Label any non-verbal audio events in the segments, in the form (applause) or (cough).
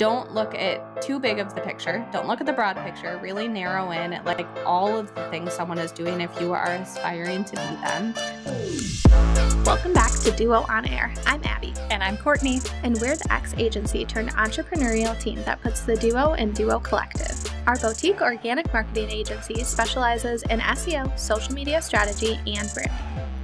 don't look at too big of the picture. Don't look at the broad picture. Really narrow in like all of the things someone is doing if you are aspiring to be them. Welcome back to Duo on Air. I'm Abby. And I'm Courtney. And we're the X agency turned entrepreneurial team that puts the Duo in Duo Collective. Our boutique organic marketing agency specializes in SEO, social media strategy, and branding.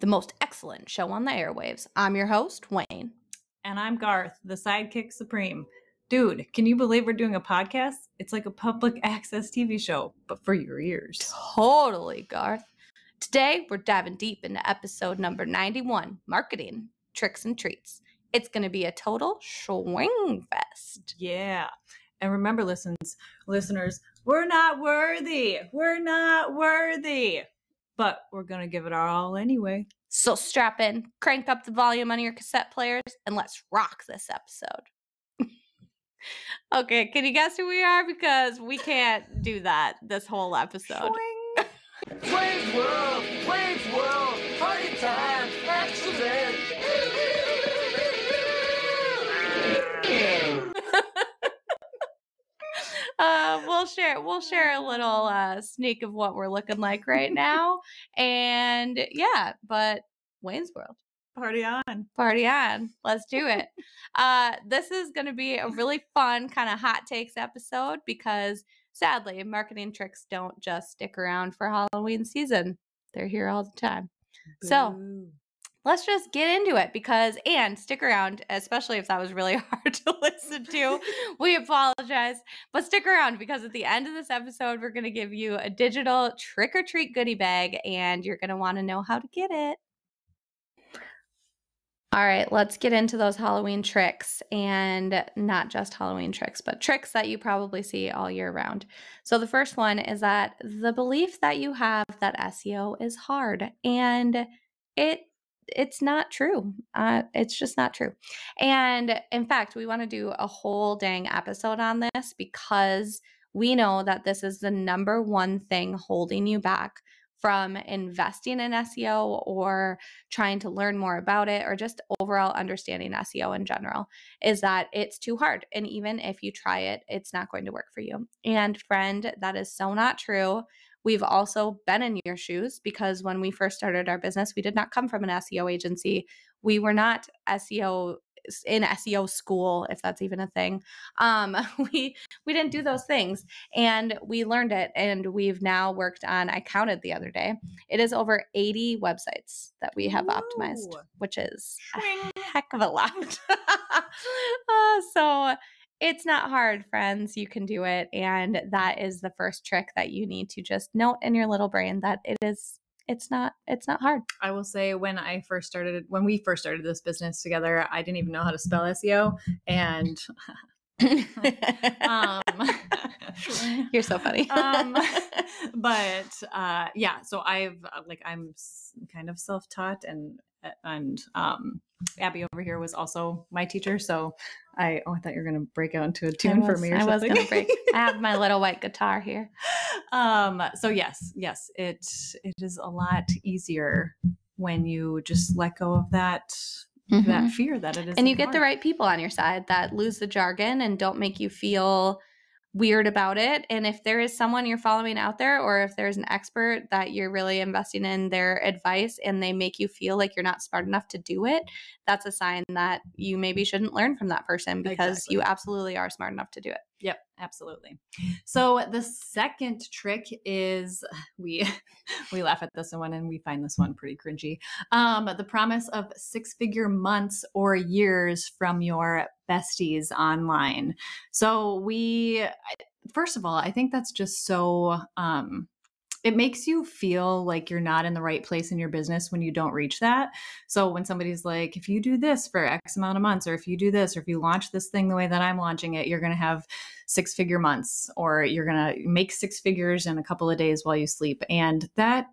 the most excellent show on the airwaves. I'm your host, Wayne. And I'm Garth, the sidekick supreme. Dude, can you believe we're doing a podcast? It's like a public (laughs) access TV show, but for your ears. Totally, Garth. Today, we're diving deep into episode number 91 Marketing, Tricks, and Treats. It's going to be a total swing fest. Yeah. And remember, listens, listeners, we're not worthy. We're not worthy but we're going to give it our all anyway. So strap in, crank up the volume on your cassette players, and let's rock this episode. (laughs) okay, can you guess who we are? Because we can't do that this whole episode. (laughs) Wayne's World, Wayne's World, party time, uh, we'll share we'll share a little uh, sneak of what we're looking like right now, and yeah, but Wayne's World. Party on. Party on. Let's do it. (laughs) uh, this is going to be a really fun kind of hot takes episode because sadly, marketing tricks don't just stick around for Halloween season. They're here all the time. Boo. So, let's just get into it because and stick around especially if that was really (laughs) hard to listen to. (laughs) We apologize. But stick around because at the end of this episode we're going to give you a digital trick or treat goodie bag and you're going to want to know how to get it. All right, let's get into those Halloween tricks and not just Halloween tricks, but tricks that you probably see all year round. So, the first one is that the belief that you have that SEO is hard and it it's not true. Uh, it's just not true. And in fact, we want to do a whole dang episode on this because we know that this is the number one thing holding you back from investing in SEO or trying to learn more about it or just overall understanding SEO in general is that it's too hard. And even if you try it, it's not going to work for you. And friend, that is so not true. We've also been in your shoes because when we first started our business, we did not come from an SEO agency. We were not SEO in SEO school, if that's even a thing. Um, (laughs) we we didn't do those things, and we learned it, and we've now worked on. I counted the other day. It is over eighty websites that we have Ooh. optimized, which is a heck of a lot. (laughs) uh, so it's not hard, friends. You can do it. And that is the first trick that you need to just note in your little brain that it is it's not it's not hard. I will say when I first started when we first started this business together, I didn't even know how to spell SEO and (laughs) um, (laughs) You're so funny. (laughs) um, but uh, yeah, so I've like I'm kind of self-taught and and um, Abby over here was also my teacher. So I oh I thought you were gonna break out into a tune was, for me. I something. was gonna break. I have my (laughs) little white guitar here. Um. So yes, yes, it it is a lot easier when you just let go of that mm-hmm. that fear that it is. And you get the right people on your side that lose the jargon and don't make you feel weird about it. And if there is someone you're following out there, or if there's an expert that you're really investing in their advice and they make you feel like you're not smart enough to do it, that's a sign that you maybe shouldn't learn from that person because exactly. you absolutely are smart enough to do it. Yep, absolutely. So the second trick is (sighs) we (laughs) we laugh at this one and we find this one pretty cringy. Um, the promise of six figure months or years from your besties online. So we first of all, I think that's just so um it makes you feel like you're not in the right place in your business when you don't reach that. So when somebody's like, if you do this for X amount of months, or if you do this, or if you launch this thing the way that I'm launching it, you're going to have six figure months, or you're going to make six figures in a couple of days while you sleep. And that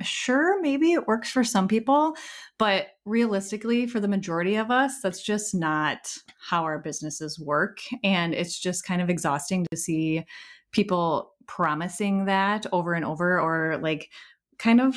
sure maybe it works for some people but realistically for the majority of us that's just not how our businesses work and it's just kind of exhausting to see people promising that over and over or like kind of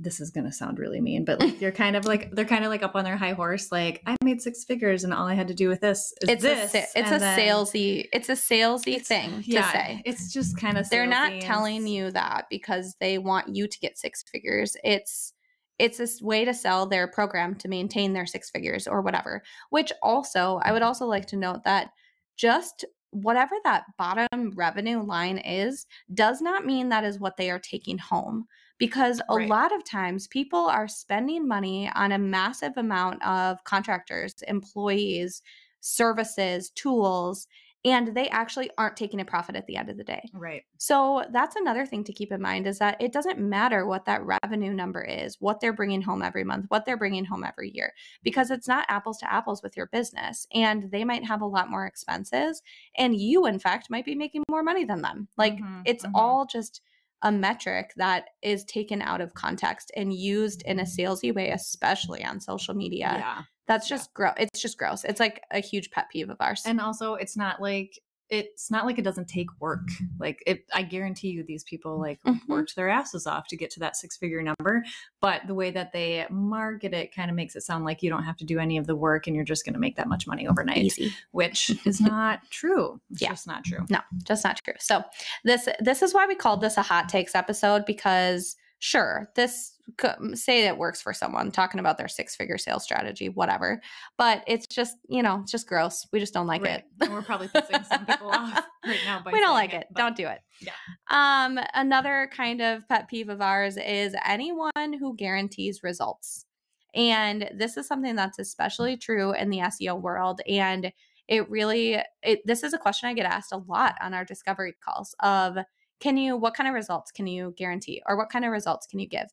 this is going to sound really mean but like you're kind of like they're kind of like up on their high horse like i made six figures and all i had to do with this is It's this. A, it's and a salesy it's a salesy It's- thing to say. it's just kind of They're not telling you that because they want you to get six figures. It's it's this way to sell their program to maintain their six figures or whatever. Which also, I would also like to note that just whatever that bottom revenue line is does not mean that is what they are taking home because a Right. lot of times people are spending money on a massive amount of contractors, employees, services, tools, and they actually aren't taking a profit at the end of the day. right So that's another thing to keep in mind is that it doesn't matter what that revenue number is, what they're bringing home every month, what they're bringing home every year, because it's not apples to apples with your business. And they might have a lot more expenses. And you, in fact, might be making more money than them. Like Mhm, it's mhm. all just a metric that is taken out of context and used in a salesy way, especially on social media. yeah That's Yeah. just gross. It's just gross. It's like a huge pet peeve of ours. and also it's not like it's not like it doesn't take work like it i guarantee you these people like Mhm. worked their asses off to get to that six figure number but the way that they market it kind of makes it sound like you don't have to do any of the work and you're just going to make that much money overnight Easy. which (laughs) is not true it's Yeah. just not true No, just not true. So this this is why we called this a hot takes episode because sure, this say it works for someone talking about their six figure sales strategy, whatever. But it's just you know it's just gross. We just don't like Right. it. And we're probably pissing some people (laughs) off right now by we don't like it. but- Don't do it. Yeah. Um, another kind of pet peeve of ours is anyone who guarantees results. And this is something that's especially true in the SEO world. And it really it this is a question I get asked a lot on our discovery calls of can you what kind of results can you guarantee or what kind of results can you give?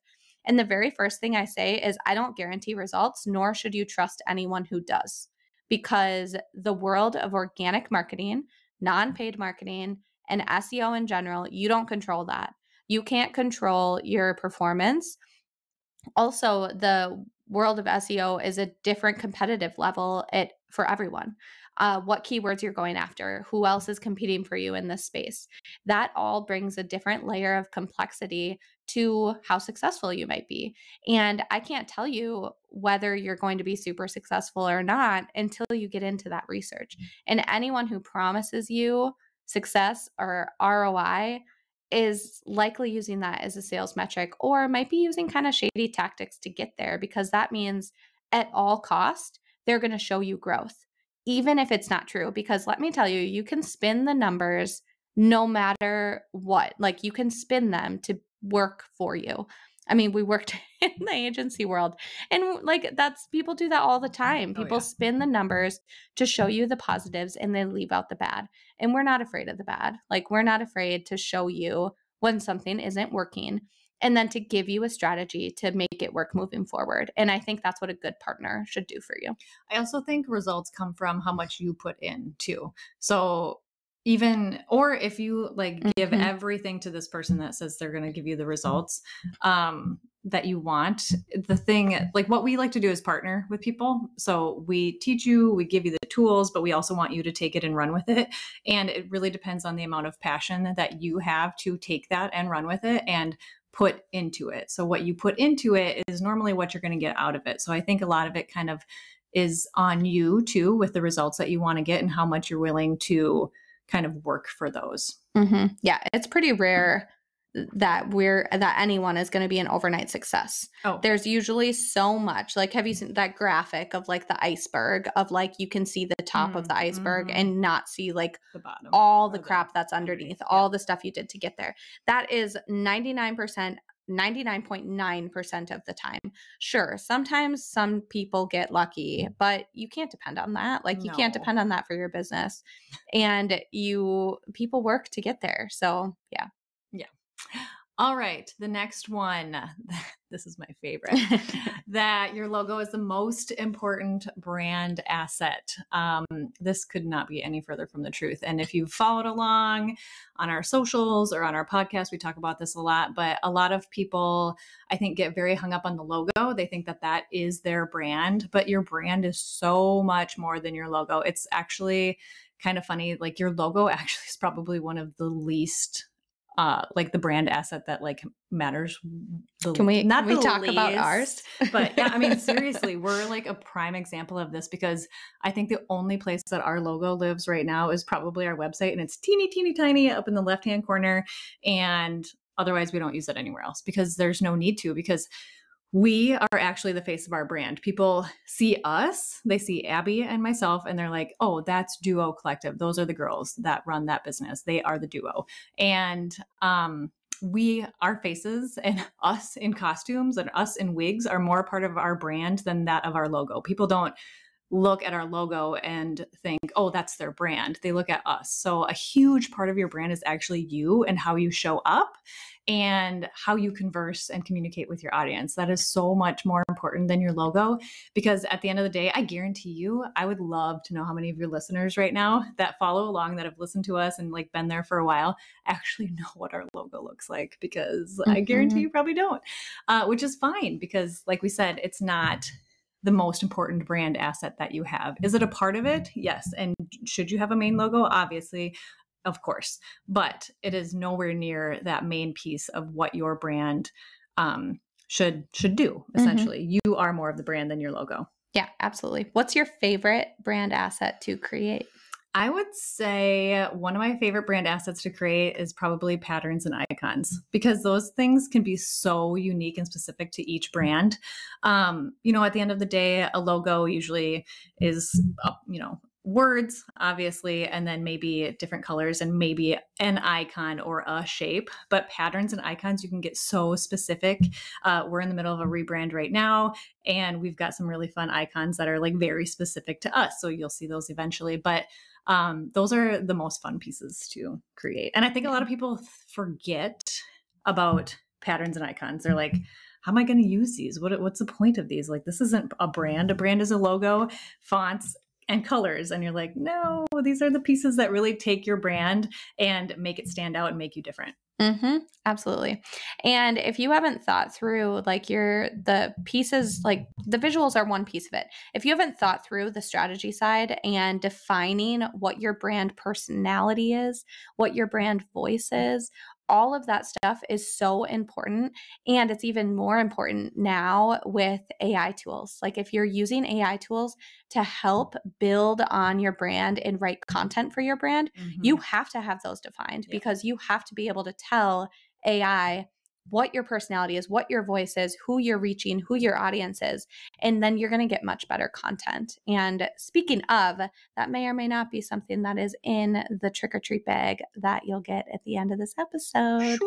And the very first thing I say is I don't guarantee results, nor should you trust anyone who does. Because the world of organic marketing, non-paid marketing, and SEO in general, you don't control that. You can't control your performance. Also, the world of SEO is a different competitive level it for everyone. Uh, what keywords you're going after, who else is competing for you in this space. That all brings a different layer of complexity to how successful you might be. And I can't tell you whether you're going to be super successful or not until you get into that research. Mm. And anyone who promises you success or ROI is likely using that as a sales metric or might be using kind of shady tactics to get there because that means at all cost they're going to show you growth even if it's not true because let me tell you you can spin the numbers no matter what like you can spin them to work for you i mean we worked (laughs) in the agency world and like that's people do that all the mm, time Oh, people yeah. spin the numbers to show you the positives and then leave out the bad and we're not afraid of the bad. Like, we're not afraid to show you when something isn't working and then to give you a strategy to make it work moving forward. And I think that's what a good partner should do for you. I also think results come from how much you put in too. So even or if you like give Mhm. everything to this person that says they're going to give you the results um that you want the thing like what we like to do is partner with people. So we teach you we give you the tools but we also want you to take it and run with it. And it really depends on the amount of passion that you have to take that and run with it and put into it. So what you put into it is normally what you're going to get out of it. So i think a lot of it kind of is on you too with the results that you want to get and how much you're willing to kind of work for those. Mm-hmm. Yeah, it's pretty rare that we're that anyone is going to be an overnight success. Oh, There's usually so much. Like, have you seen that graphic of like the iceberg of like you can see the top of the iceberg mhm. and not see like the bottom. all the crap that's underneath, underneath, yeah. all the stuff you did to get there. That is 99%, 99.9% of the time. Sure, sometimes some people get lucky, but you can't depend on that. Like you can't depend on that for your business. And you people work to get there. So, yeah. yeah. All right, the next one. (laughs) This is my favorite. (laughs) that your logo is the most important brand asset. Um, this could not be any further from the truth. And if you've followed along on our socials or on our podcast, we talk about this a lot. But a lot of people, I think, get very hung up on the logo. They think that that is their brand, but your brand is so much more than your logo. It's actually kind of funny. Like your logo (laughs) actually is probably one of the least uh like the brand asset that like matters the, Can we not can we the talk about least, ours? but yeah i mean (laughs) seriously we're like a prime example of this because i think the only place that our logo lives right now is probably our website and it's teeny teeny tiny up in the left hand corner and otherwise we don't use it anywhere else because there's no need to because we are actually the face of our brand. People see us, they see Abby and myself, and they're like, oh, that's Duo Collective. Those are the girls that run that business. They are the duo. And um, we, our faces and (laughs) us in costumes and us in wigs are more part of our brand than that of our logo. People don't look at our logo and think, oh, that's their brand. They look at us. So a huge part of your brand is actually you and how you show up and how you converse and communicate with your audience. That is so much more important than your logo because at the end of the day, I guarantee you, I would love to know how many of your listeners right now that follow along that have listened to us and like been there for a while actually (laughs) know what our logo looks like because I guarantee Mhm. you probably don't, uh, which is fine because, like we said, it's not the most important brand asset that you have. Is it a part of it? Yes. And should you have a main logo? Obviously, of course. But it is nowhere near that main piece of what your brand um, should should do. Mhm. Essentially, you are more of the brand than your logo. Yeah, absolutely. What's your favorite brand asset to create? I would say one of my favorite brand assets to create is probably patterns and icons because those things can be so unique and specific to each brand. Um, you know, at the end of the day, a logo usually is, uh, you know, words, obviously, and then maybe different colors and maybe an icon or a shape. But patterns and icons, you can get so specific. Uh, we're in the middle of a rebrand right now, and we've got some really fun icons that are like very specific to us. So you'll see those eventually. But um, those are the most fun pieces to create. And I think a lot of people forget about patterns and icons. They're like, how am I going to use these? What, what's the point of these? Like, this isn't a brand. A brand is a logo, fonts, and colors. And you're like, no, these are the pieces that really take your brand and make it stand out and make you different. Mm-hmm. Absolutely. And if you haven't thought through like your the pieces, like the visuals are one piece of it. If you haven't thought through the strategy side and defining what your brand personality is, what your brand voice is, all of that stuff is so important. And it's even more important now with AI tools. Like if you're using AI tools to help build on your brand and write content for your brand, you mm-hmm. have to have those defined Yeah. because you have to be able to tell AI what your personality is, what your voice is, who you're reaching, who your audience is, and then you're going to get much better content. And speaking of, that may or may not be something that is in the trick or treat bag that you'll get at the end of this episode.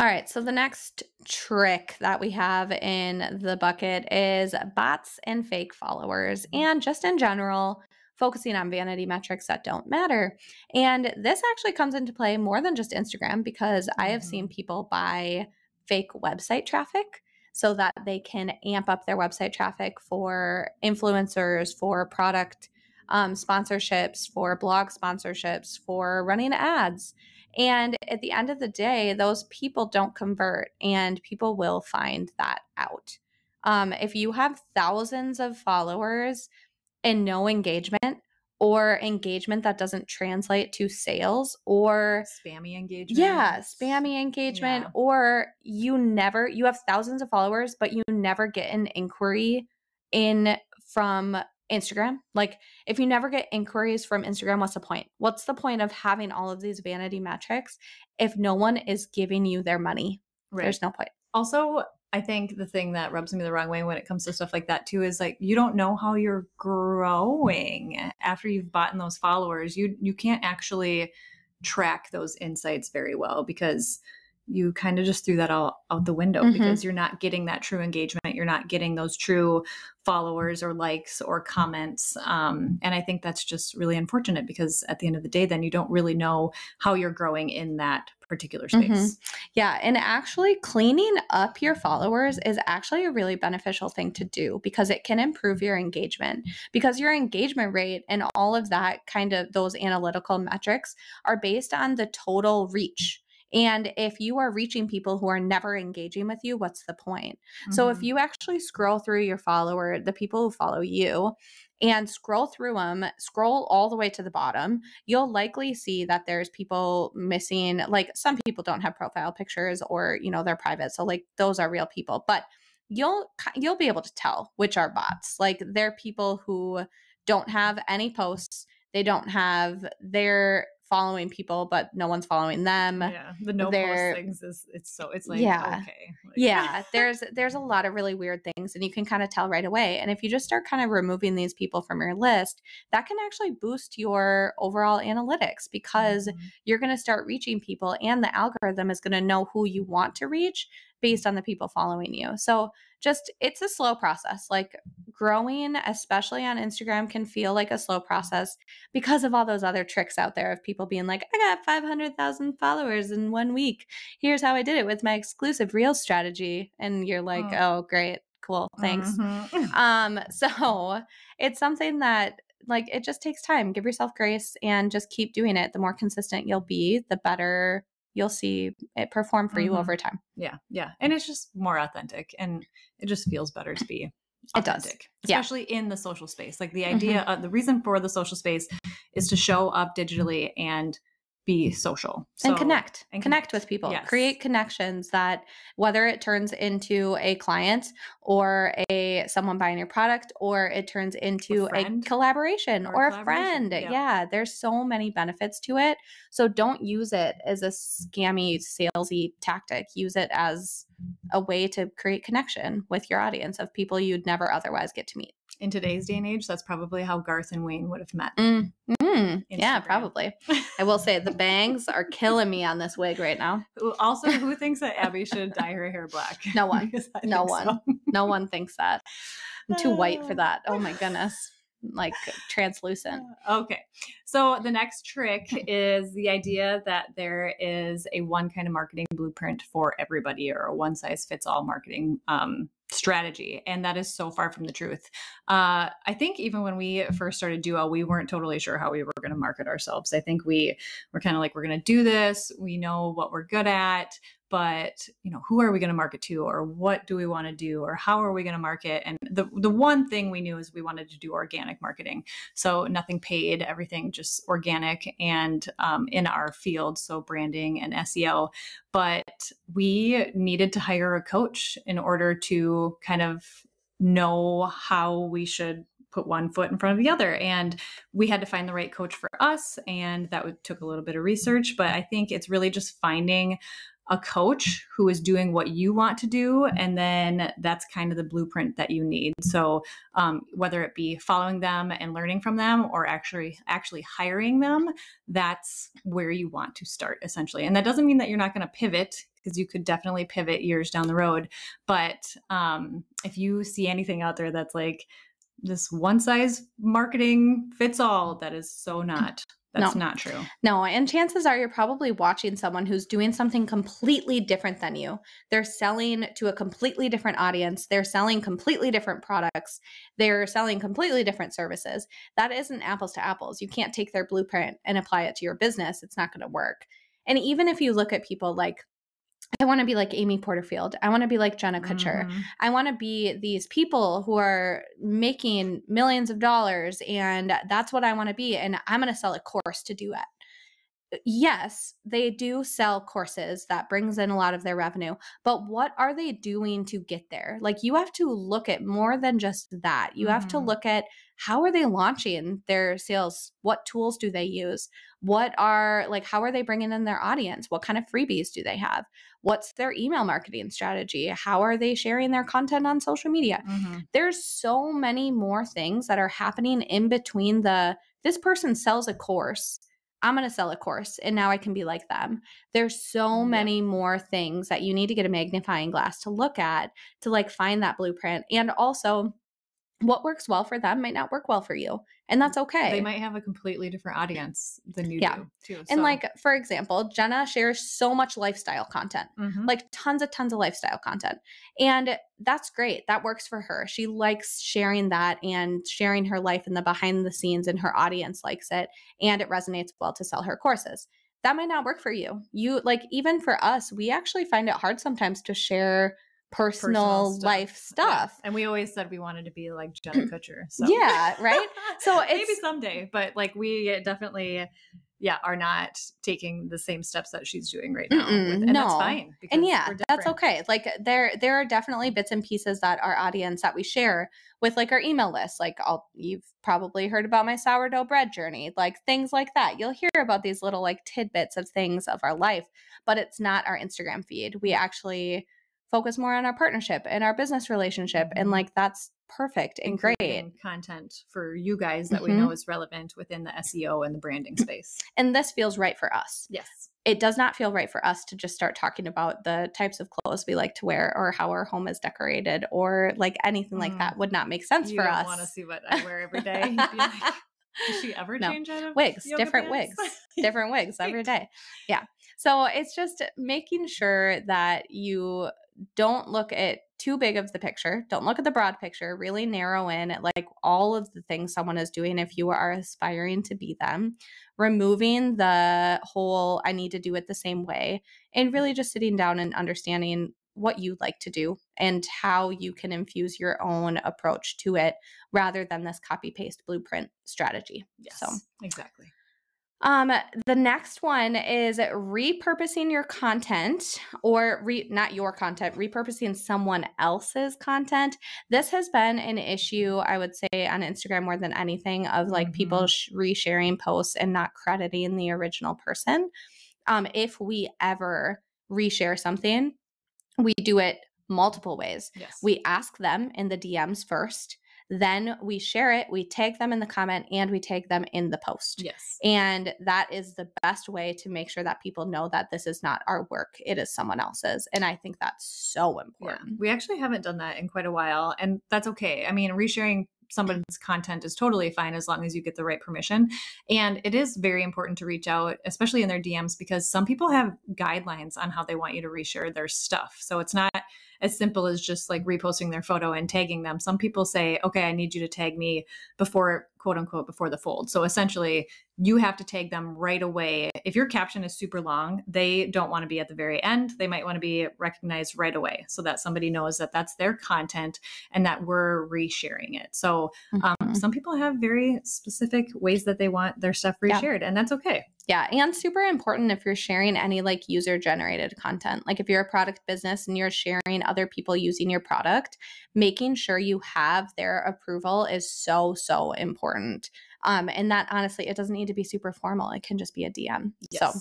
All right, so the next trick that we have in the bucket is bots and fake followers, and just in general, focusing on vanity metrics that don't matter. And this actually comes into play more than just Instagram because I have seen people buy fake website traffic so that they can amp up their website traffic for influencers, for product um, sponsorships, for blog sponsorships, for running ads. And at the end of the day, those people don't convert, and people will find that out. Um, if you have thousands of followers and no engagement, or engagement that doesn't translate to sales, or Spammy engagement. yeah, spammy engagement, Yeah. or you never, you have thousands of followers, but you never get an inquiry in from Instagram. Like, if you never get inquiries from Instagram, what's the point? What's the point of having all of these vanity metrics if no one is giving you their money? Right. There's no point. also i think the thing that rubs me the wrong way when it comes to stuff like that too is like you don't know how you're growing. After you've bought in those followers you you can't actually track those insights very well because you kind of just threw that all out the window Mhm. because you're not getting that true engagement. You're not getting those true followers or likes or comments. Um, and I think that's just really unfortunate because at the end of the day, then you don't really know how you're growing in that particular space. Mhm. Yeah, and actually cleaning up your followers is actually a really beneficial thing to do because it can improve your engagement. Because your engagement rate and all of that kind of those analytical metrics are based on the total reach. And if you are reaching people who are never engaging with you, what's the point? So if Mhm. you actually scroll through your follower, the people who follow you, and scroll through them, scroll all the way to the bottom, you'll likely see that there's people missing. Like some people don't have profile pictures, or you know they're private, so like those are real people. But you'll you'll be able to tell which are bots. Like they're people who don't have any posts. They don't have they're following people, but no one's following them yeah, the no they're- post things is it's so it's like Yeah. okay, like- yeah (laughs) there's there's a lot of really weird things and you can kind of tell right away and if you just start kind of removing these people from your list that can actually boost your overall analytics because Mhm. you're going to start reaching people and the algorithm is going to know who you want to reach based on the people following you so just it's a slow process like growing especially on instagram can feel like a slow process because of all those other tricks out there of people being like i got 500000 followers in one week here's how I did it with my exclusive reel strategy. And you're like, Oh. oh, great, cool, thanks. Mhm. (laughs) Um, so it's something that like it just takes time. Give yourself grace and just keep doing it. The more consistent you'll be, the better you'll see it perform for you Mhm. over time. Yeah, yeah. And it's just more authentic and it just feels better to be (laughs) authentic. Yeah. Mm-hmm. Especially in the social space. Like the idea of the reason for the social space is to show up digitally and be social. and connect and connect with people Yes. create connections that whether it turns into a client or a someone buying your product or it turns into a, friend. collaboration Or a or, a collaboration, friend yeah. yeah. there's so many benefits to it so don't use it as a scammy salesy tactic use it as a way to create connection with your audience of people you'd never otherwise get to meet in today's day and age, that's probably how Garth and Wayne would have met. Mm, mm, yeah probably (laughs) i will say the bangs are killing me on this wig right now also, who thinks that Abby should dye her hair black? No one. (laughs) No one. so. No one thinks that. I'm too white for Uh. that. Oh my goodness. Like translucent. Okay. So the next trick is the idea that there is a one kind of marketing blueprint for everybody or a one size fits all marketing um, strategy. And that is so far from the truth. Uh, I think even when we first started Duo, we weren't totally sure how we were going to market ourselves. I think we were kind of like, we're going to do this. We know what we're good at but you know who are we going to market to or what do we want to do or how are we going to market and the the one thing we knew is we wanted to do organic marketing so nothing paid everything just organic and um, in our field so branding and seo but we needed to hire a coach in order to kind of know how we should put one foot in front of the other and we had to find the right coach for us and that would, took a little bit of research but i think it's really just finding a coach who is doing what you want to do and then that's kind of the blueprint that you need. So um, whether it be following them and learning from them or actually actually hiring them that's where you want to start essentially. And that doesn't mean that you're not going to pivot because you could definitely pivot years down the road but um, if you see anything out there that's like this one size marketing fits all that is so mm, not that's No. not true No, and chances are you're probably watching someone who's doing something completely different than you. They're selling to a completely different audience. They're selling completely different products. They're selling completely different services. That isn't apples to apples. You can't take their blueprint and apply it to your business. It's not going to work. And even if you look at people like, I want to be like Amy Porterfield. I want to be like Jenna Kutcher. Mhm. I want to be these people who are making millions of dollars and that's what I want to be and I'm going to sell a course to do it. Yes, they do sell courses that brings in a lot of their revenue, but what are they doing to get there? Like you have to look at more than just that. You have to Mhm. look at how are they launching their sales? What tools do they use? What are like how are they bringing in their audience? What kind of freebies do they have? What's their email marketing strategy? How are they sharing their content on social media? Mhm. There's so many more things that are happening in between the this person sells a course I'm going to sell a course and now I can be like them. There's so many more things that you need to get a magnifying glass to look at to like find that blueprint. And also, what works well for them might not work well for you. And that's okay. They might have a completely different audience than you Yeah. do, too. and so- like, for example, Jenna shares so much lifestyle content Mhm. like tons of tons of lifestyle content and that's great that works for her she likes sharing that and sharing her life in the behind the scenes and her audience likes it and it resonates well to sell her courses that might not work for you you like even for us we actually find it hard sometimes to share personal, stuff. life Yeah. stuff And we always said we wanted to be like Jenna (clears throat) Kutcher. So Yeah, (laughs) right? So maybe someday, but like we definitely, yeah, are not taking the same steps that she's doing right now. With, and that's no. fine. and yeah that's okay like there there are definitely bits and pieces that our audience that we share with like our email list like i'll you've probably heard about my sourdough bread journey like things like that you'll hear about these little like tidbits of things of our life but it's not our instagram feed we actually focus more on our partnership and our business relationship and Mhm. like that's perfect and great content for you guys that we Mhm. know is relevant within the SEO and the branding space. and this feels right for us Yes. it does not feel right for us to just start talking about the types of clothes we like to wear or how our home is decorated or like anything like Mm. that would not make sense you for us. want to see what I wear every day. Like, (laughs) Does she ever No. change out of wigs, different pants? wigs, (laughs) different wigs every day. Yeah. So it's just making sure that you don't look at too big of the picture. Don't look at the broad picture. Really narrow in at like all of the things someone is doing if you are aspiring to be them. Removing the whole I need to do it the same way and really just sitting down and understanding what you like to do and how you can infuse your own approach to it rather than this copy paste blueprint strategy. Yes. So exactly. Um, the next one is repurposing your content or re- not your content, repurposing someone else's content. This has been an issue, I would say, on Instagram more than anything of like people sh- resharing posts and not crediting the original person. Um, if we ever reshare something, we do it multiple ways. Yes. We ask them in the DMs first, then we share it, we tag them in the comment, and we tag them in the post. yes. And that is the best way to make sure that people know that this is not our work, it is someone else's. And I think that's so Yeah. important. We actually haven't done that in quite a while, and that's okay. I mean, resharing somebody's content is totally fine as long as you get the right permission. And it is very important to reach out, especially in their DMs, because some people have guidelines on how they want you to reshare their stuff. So it's not as simple as just like reposting their photo and tagging them. Some people say, okay, I need you to tag me before, quote unquote, before the fold. So essentially, you have to tag them right away. If your caption is super long, they don't want to be at the very end. They might want to be recognized right away so that somebody knows that that's their content and that we're resharing it. So um, Mhm. some people have very specific ways that they want their stuff Yeah. reshared, and that's okay. Yeah, and super important if you're sharing any like user generated content. Like if you're a product business and you're sharing other people using your product, making sure you have their approval is so so important. Um and that honestly it doesn't need to be super formal. It can just be a DM. So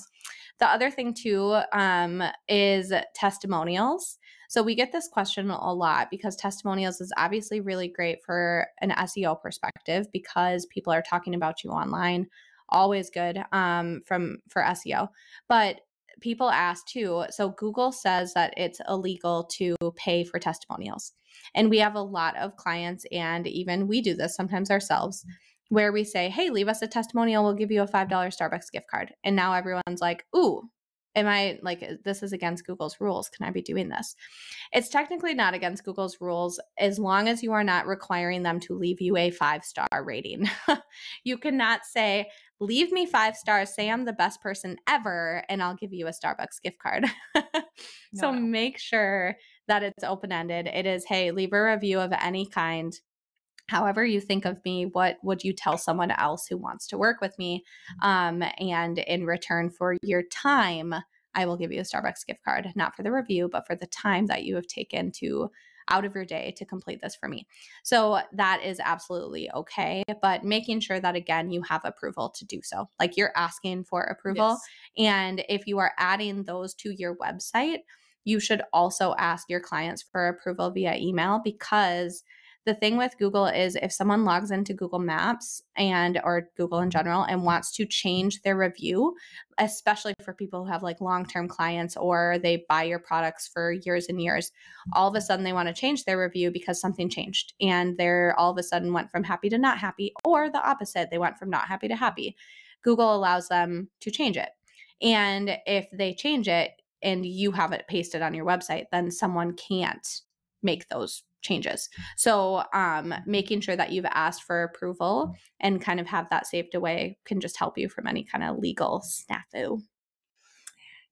the other thing too um, is testimonials. So we get this question a lot because testimonials is obviously really great for an SEO perspective because people are talking about you online. Always good um, from for SEO, but people ask too. So Google says that it's illegal to pay for testimonials, and we have a lot of clients, and even we do this sometimes ourselves where we say, Hey, leave us a testimonial. We'll give you a $5 Starbucks gift card. And now everyone's like, Ooh, am I like, this is against Google's rules. Can I be doing this? It's technically not against Google's rules as long as you are not requiring them to leave you a five star rating. (laughs) you cannot say, Leave me five stars, say I'm the best person ever, and I'll give you a Starbucks gift card. (laughs) so No, no. make sure that it's open ended. It is, Hey, leave a review of any kind however you think of me what would you tell someone else who wants to work with me um, and in return for your time i will give you a starbucks gift card not for the review but for the time that you have taken to out of your day to complete this for me so that is absolutely okay but making sure that again you have approval to do so like you're asking for approval Yes. and if you are adding those to your website, you should also ask your clients for approval via email because the thing with Google is if someone logs into Google Maps and or Google in general and wants to change their review, especially for people who have like long-term clients or they buy your products for years and years, all of a sudden they want to change their review because something changed and they're all of a sudden went from happy to not happy or the opposite, they went from not happy to happy. Google allows them to change it. And if they change it and you have it pasted on your website, then someone can't make those changes. Mm. So, um, making sure that you've asked for approval mm. and kind of have that saved away can just help you from any kind of legal snafu.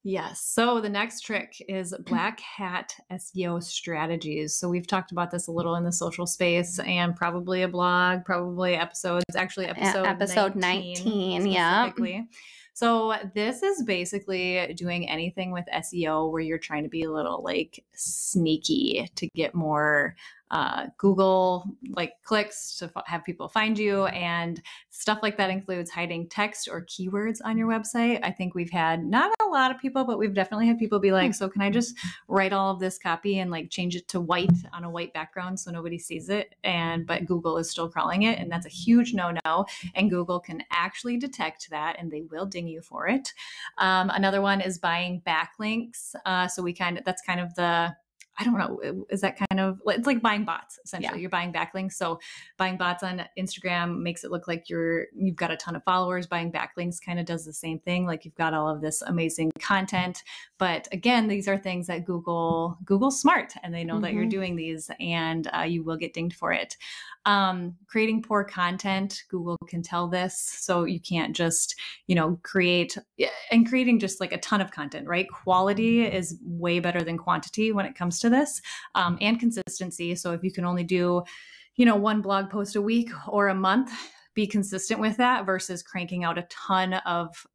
Yes. So the next trick is mm. black hat SEO strategies. So we've talked about this a little in the social space and probably a blog, probably episodes, actually episode episode 19, yeah. So uh, this is basically doing anything with SEO where you're trying to be a little like sneaky to get more uh, Google like clicks to f- have people find you and stuff like that includes hiding text or keywords on your website. I think we've had not a lot of people, but we've definitely had people be like, "So can I just write all of this copy and like change it to white on a white background so nobody sees it?" And but Google is still crawling it, and that's a huge no-no. And Google can actually detect that, and they will ding you for it. Um, another one is buying backlinks. Uh, so we kind of that's kind of the I don't know. Is that kind of it's like buying bots essentially? Yeah. You're buying backlinks. So buying bots on Instagram makes it look like you're you've got a ton of followers. Buying backlinks kind of does the same thing. Like you've got all of this amazing content. But again, these are things that Google Google's smart and they know that you're Mhm. doing these, and uh, you will get dinged for it. Um, creating poor content, Google can tell this, so you can't just you know create and creating just like a ton of content. Right? Quality is way better than quantity when it comes to this, um, and consistency. So if you can only do you know one blog post a week or a month be consistent with that versus cranking out a ton of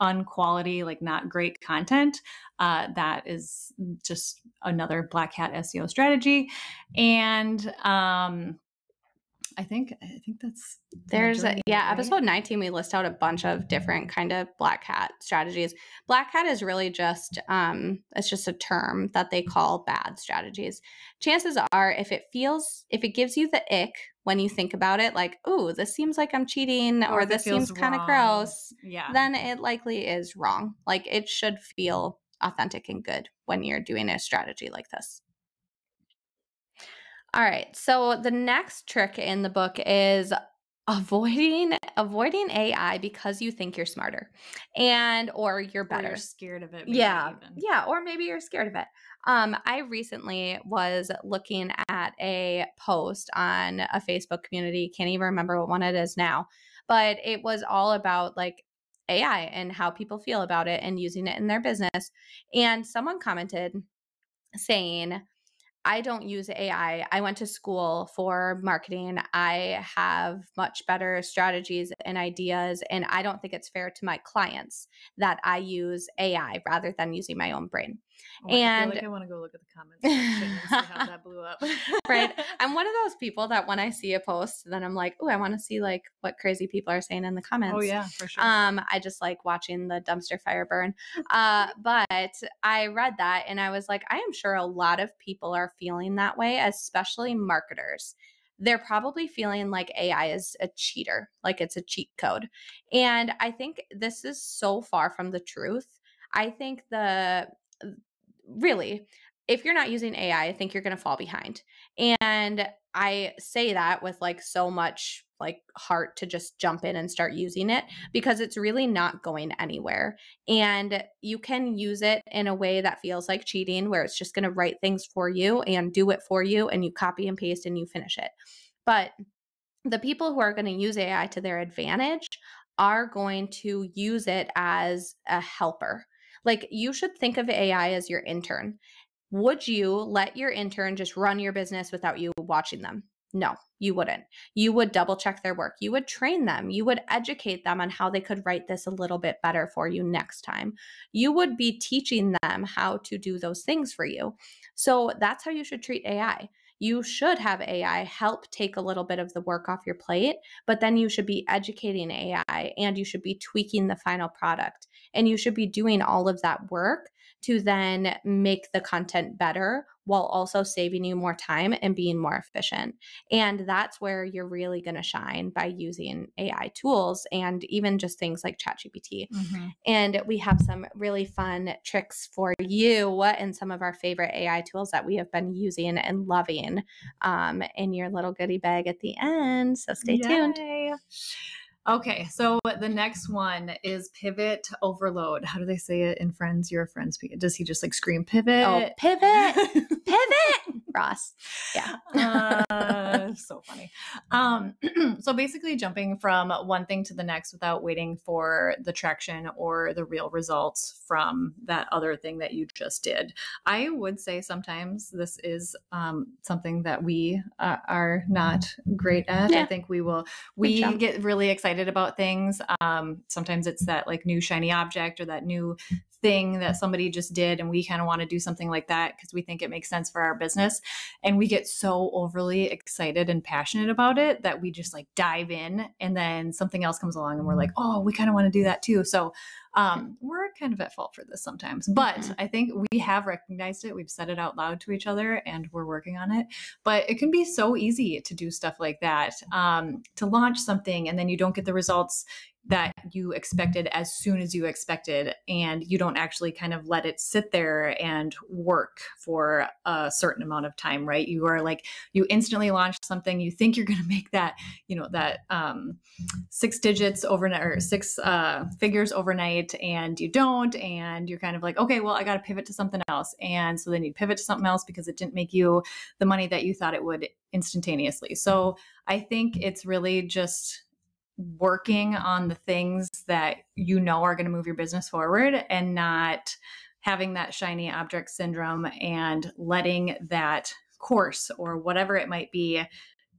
unquality like not great content uh, that is just another black hat seo strategy and um i think i think that's the There's a, majority of it, yeah, right? episode 19 we list out a bunch of different kind of black hat strategies. Black hat is really just um it's just a term that they call bad strategies. Chances are if it feels if it gives you the ick when you think about it like, "Ooh, this seems like I'm cheating or, it this seems kind of gross." yeah Then it likely is wrong. Like it should feel authentic and good when you're doing a strategy like this. All right. So the next trick in the book is avoiding avoiding AI because you think you're smarter and or you're Or better. you're scared of it Yeah. even. Yeah, or maybe you're scared of it. Um I recently was looking at a post on a Facebook community, can't even remember what one it is now, but it was all about like AI and how people feel about it and using it in their business. And someone commented saying, I don't use AI. I went to school for marketing. I have much better strategies and ideas. And I don't think it's fair to my clients that I use AI rather than using my own brain. Oh, I And- like I want to go look at the comments and see how (laughs) that blew up right? (laughs) I'm one of those people that when I see a post, then I'm like, oh, I want to see like what crazy people are saying in the comments. oh yeah for sure Um, I just like watching the dumpster fire burn. Uh, (laughs) but I read that and I was like, I am sure a lot of people are feeling that way, especially marketers. They're probably feeling like AI is a cheater, like it's a cheat code. And I think this is so far from the truth. I think the really, if you're not using AI, I think you're going to fall behind. And I say that with like so much like heart to just jump in and start using it mm-hmm. because it's really not going anywhere. And you can use it in a way that feels like cheating, where it's just going to write things for you and do it for you, and you copy and paste and you finish it. But the people who are going to use AI to their advantage are going to use it as a helper. Like you should think of AI as your intern. Would you let your intern just run your business without you watching them? No, you wouldn't. You would double check their work. You would train them. You would educate them on how they could write this a little bit better for you next time. You would be teaching them how to do those things for you. So that's how you should treat AI. You should have AI help take a little bit of the work off your plate, but then you should be educating AI and you should be tweaking the final product. And you should be doing all of that work to then make the content better while also saving you more time and being more efficient. And that's where you're really going to shine by using AI tools and even just things like ChatGPT. Mhm. And we have some really fun tricks for you and some of our favorite AI tools that we have been using and loving um, in your little goodie bag at the end. So stay tuned. Okay, so the next one is pivot overload. How do they say it in Friends? You're a Friends. Does he just like scream pivot? Oh, pivot, (laughs) pivot, Ross. Yeah. uh, so funny. Um, (clears throat) so basically, jumping from one thing to the next without waiting for the traction or the real results from that other thing that you just did. I would say sometimes this is um, something that we uh, are not great at. I think we will we get really excited about things. Um, sometimes it's that like new shiny object or that new thing that somebody just did, and we kind of want to do something like that because we think it makes sense for our business. And we get so overly excited and passionate about it that we just like dive in, and then something else comes along, and we're like, oh, we kind of want to do that too. So um, we're kind of at fault for this sometimes, but Mhm. I think we have recognized it. We've said it out loud to each other, and we're working on it but it can be so easy to do stuff like that um, to launch something and then you don't get the results that you expected as soon as you expected and you don't actually kind of let it sit there and work for a certain amount of time right you are like you instantly launch something you think you're (laughs) going to make that you know that um, six digits overnight or six uh, figures overnight and you don't and you're kind of like okay well i got to pivot to something else and so then you pivot to something else because it didn't make you the money that you thought it would instantaneously. So I think it's really just working on the things that you know are going to move your business forward and not having that shiny object syndrome and letting that course or whatever it might be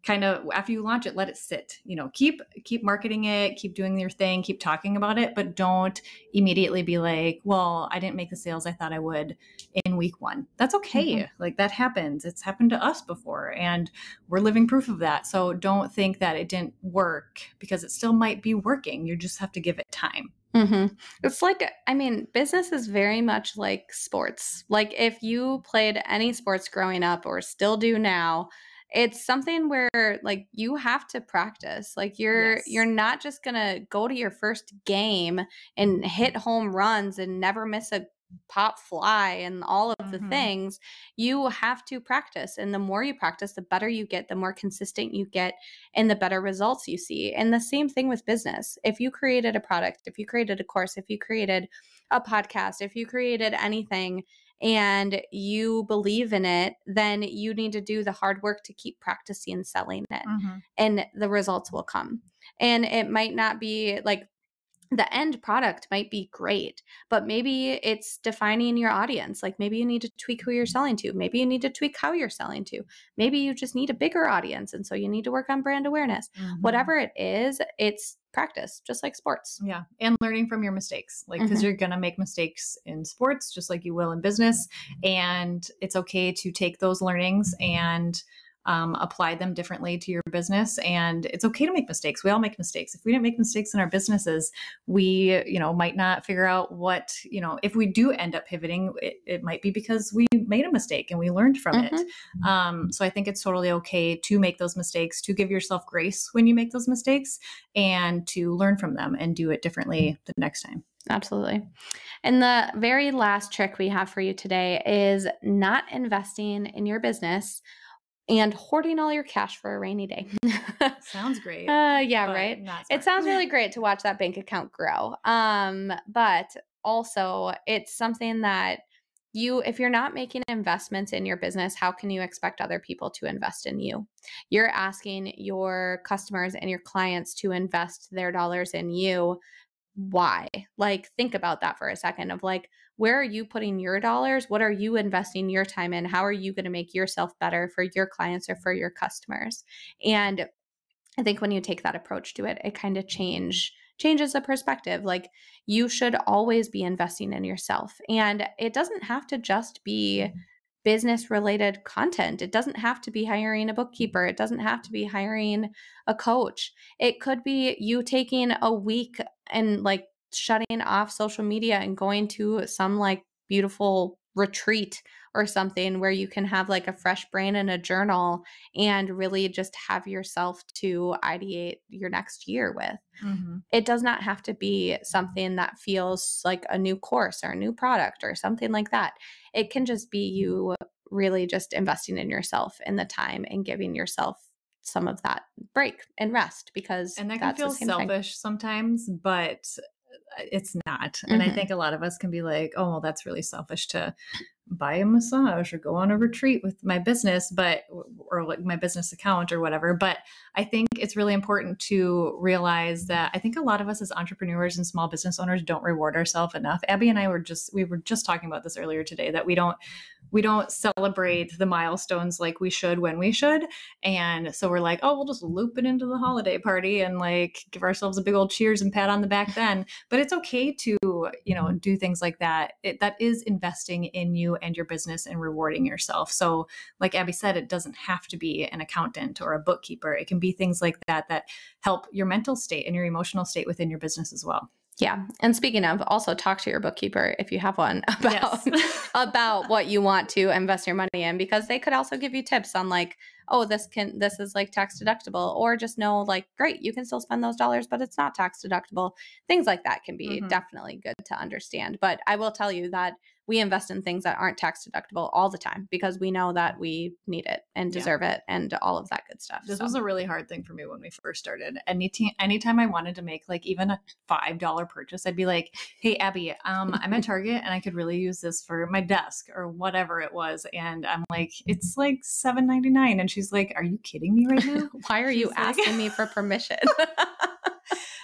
kind of after you launch it let it sit you know keep keep marketing it keep doing your thing keep talking about it but don't immediately be like well i didn't make the sales i thought i would in week one. That's okay. Like that happens. It's happened to us before and we're living proof of that. So don't think that it didn't work because it still might be working. You just have to give it time. Hmm It's like, I mean, business is very much like sports. Like, if you played any sports growing up or still do now, it's something where like you have to practice. Like you're Yes. you're not just gonna go to your first game and hit home runs and never miss a pop fly and all of the Mhm. things. You have to practice, and the more you practice, the better you get, the more consistent you get, and the better results you see. And the same thing with business. If you created a product, if you created a course, if you created a podcast, if you created anything and you believe in it, then you need to do the hard work to keep practicing and selling it and the results will come. And it might not be like the end product might be great, but maybe it's defining your audience. Like maybe you need to tweak who you're selling to. Maybe you need to tweak how you're selling to. Maybe you just need a bigger audience. And so you need to work on brand awareness. Mhm. Whatever it is, it's practice, just like sports. Yeah. And learning from your mistakes. Like, because Mhm. you're going to make mistakes in sports, just like you will in business. And it's okay to take those learnings and um, apply them differently to your business. And it's okay to make mistakes. We all make mistakes. If we didn't make mistakes in our businesses, we, you know, might not figure out what, you know, if we do end up pivoting, it, it might be because we made a mistake and we learned from it. Um, so I think it's totally okay to make those mistakes, to give yourself grace when you make those mistakes, and to learn from them and do it differently the next time. Absolutely. And the very last trick we have for you today is not investing in your business and hoarding all your cash for a rainy day. (laughs) Sounds great. uh, yeah, right. It sounds really (laughs) great to watch that bank account grow. Um, but also it's something that you if you're not making investments in your business, how can you expect other people to invest in you? You're asking your customers and your clients to invest their dollars in you. Why? Like think about that for a second of like where are you putting your dollars? What are you investing your time in? How are you going to make yourself better for your clients or for your customers? And I think when you take that approach to it, it kind of change changes the perspective. Like you should always be investing in yourself. And it doesn't have to just be mm-hmm. business related content. It doesn't have to be hiring a bookkeeper. It doesn't have to be hiring a coach. It could be you taking a week and like shutting off social media and going to some like beautiful retreat or something where you can have like a fresh brain and a journal and really just have yourself to ideate your next year with. Mhm. It does not have to be something that feels like a new course or a new product or something like that. It can just be you really just investing in yourself in the time and giving yourself some of that break and rest because and that can feel same thing. selfish sometimes but uh, it's not and i Mhm. think a lot of us can be like oh well that's really selfish to buy a massage or go on a retreat with my business but or like my business account or whatever. But i think it's really important to realize that i think a lot of us as entrepreneurs and small business owners don't reward ourselves enough. Abby and i were just we were just talking about this earlier today that we don't we don't celebrate the milestones like we should when we should and so we're like, oh, we'll just loop it into the holiday party and like give ourselves a big old cheers and pat on the back then. But it's okay to, you know, do things like that. It, that is investing in you and your business and rewarding yourself. So, like Abby said, it doesn't have to be an accountant or a bookkeeper. It can be things like that that help your mental state and your emotional state within your business as well. Yeah. And speaking of, also talk to your bookkeeper if you have one (laughs) about Yes. (laughs) about what you want to invest your money in because they could also give you tips on like, oh, this can this is like tax deductible or just know like great, you can still spend those dollars but it's not tax deductible. Things like that can be Mhm. definitely good to understand. But I will tell you that we invest in things that aren't tax deductible all the time because we know that we need it and Yeah. deserve it and all of that good stuff. This So- was a really hard thing for me when we first started. Anytime, anytime I wanted to make like even a five dollar purchase, I'd be like, "Hey, Abby, um, I'm at (laughs) Target and I could really use this for my desk or whatever it was." And I'm like, "It's like seven ninety nine. and she's like, "Are you kidding me right now?" (laughs) Why are you like- asking me for permission? (laughs)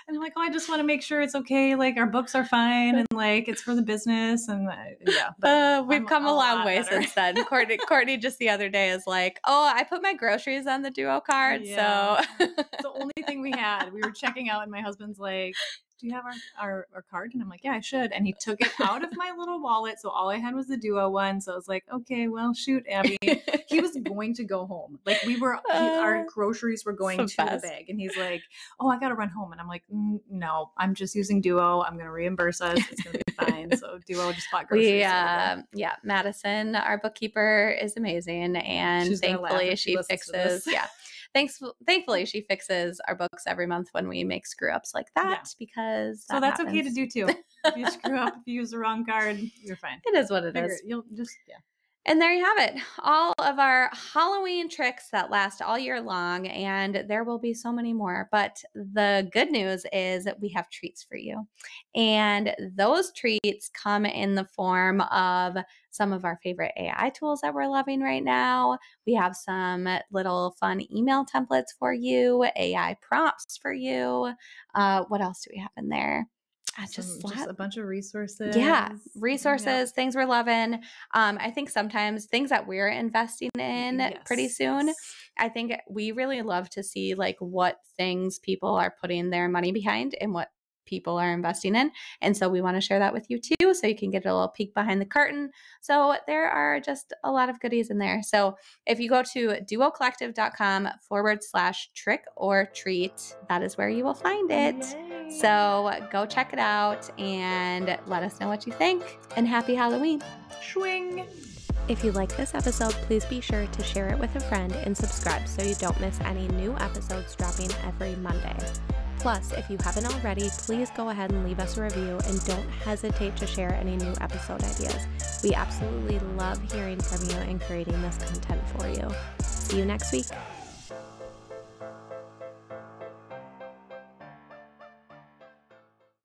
and I'm like, "Oh, I just want to make sure it's okay. Like our books are fine, and like it's for the business." And uh, yeah, but Uh, we've I'm come a a long way better. since then. Courtney, (laughs) Courtney just the other day is like, "Oh, I put my groceries on the Duo card, Yeah. so the only thing we had. We were checking out, and my husband's like, "Do you have our, our our card?" And I'm like, "Yeah, I should." And he took it out of my little wallet, so all I had was the Duo one. So I was like, "Okay, well, shoot, Abby." he was (laughs) going to go home. Like we were, he- our Uh, groceries were going to so the bag, and he's like, "Oh, I got to run home." And I'm like, "Mm, "No, I'm just using Duo. I'm going to reimburse us. It's going to be fine." (laughs) So Duo just bought groceries. we, the other day. uh, yeah, Madison, our bookkeeper, is amazing, and She's thankfully she she fixes, yeah. (laughs) Thanks, thankfully she fixes our books every month when we make screw ups like that Yeah. because so that that's okay to do too. if you screw up, if you use the wrong card, you're fine. (laughs) It is what it Figure is. it- You'll just yeah. And there you have it. All of our Halloween tricks that last all year long. And there will be so many more. But the good news is that we have treats for you. And those treats come in the form of some of our favorite AI tools that we're loving right now. We have some little fun email templates for you, AI prompts for you. Uh, what else do we have in there? I Some- just, just a bunch of resources. yeah, resources, things we're loving. Um, I think sometimes things that we're investing in pretty soon. I think we really love to see like what things people are putting their money behind and what people are investing in. And so we want to share that with you too, so you can get a little peek behind the curtain. So there are just a lot of goodies in there. So if you go to duocollective.com forward slash trick or treat, that is where you will find it. Yay. So go check it out and let us know what you think. And happy Halloween. swing. If you like this episode, please be sure to share it with a friend and subscribe so you don't miss any new episodes dropping every Monday. Plus, if you haven't already, please go ahead and leave us a review and don't hesitate to share any new episode ideas. We absolutely love hearing from you and creating this content for you. See you next week.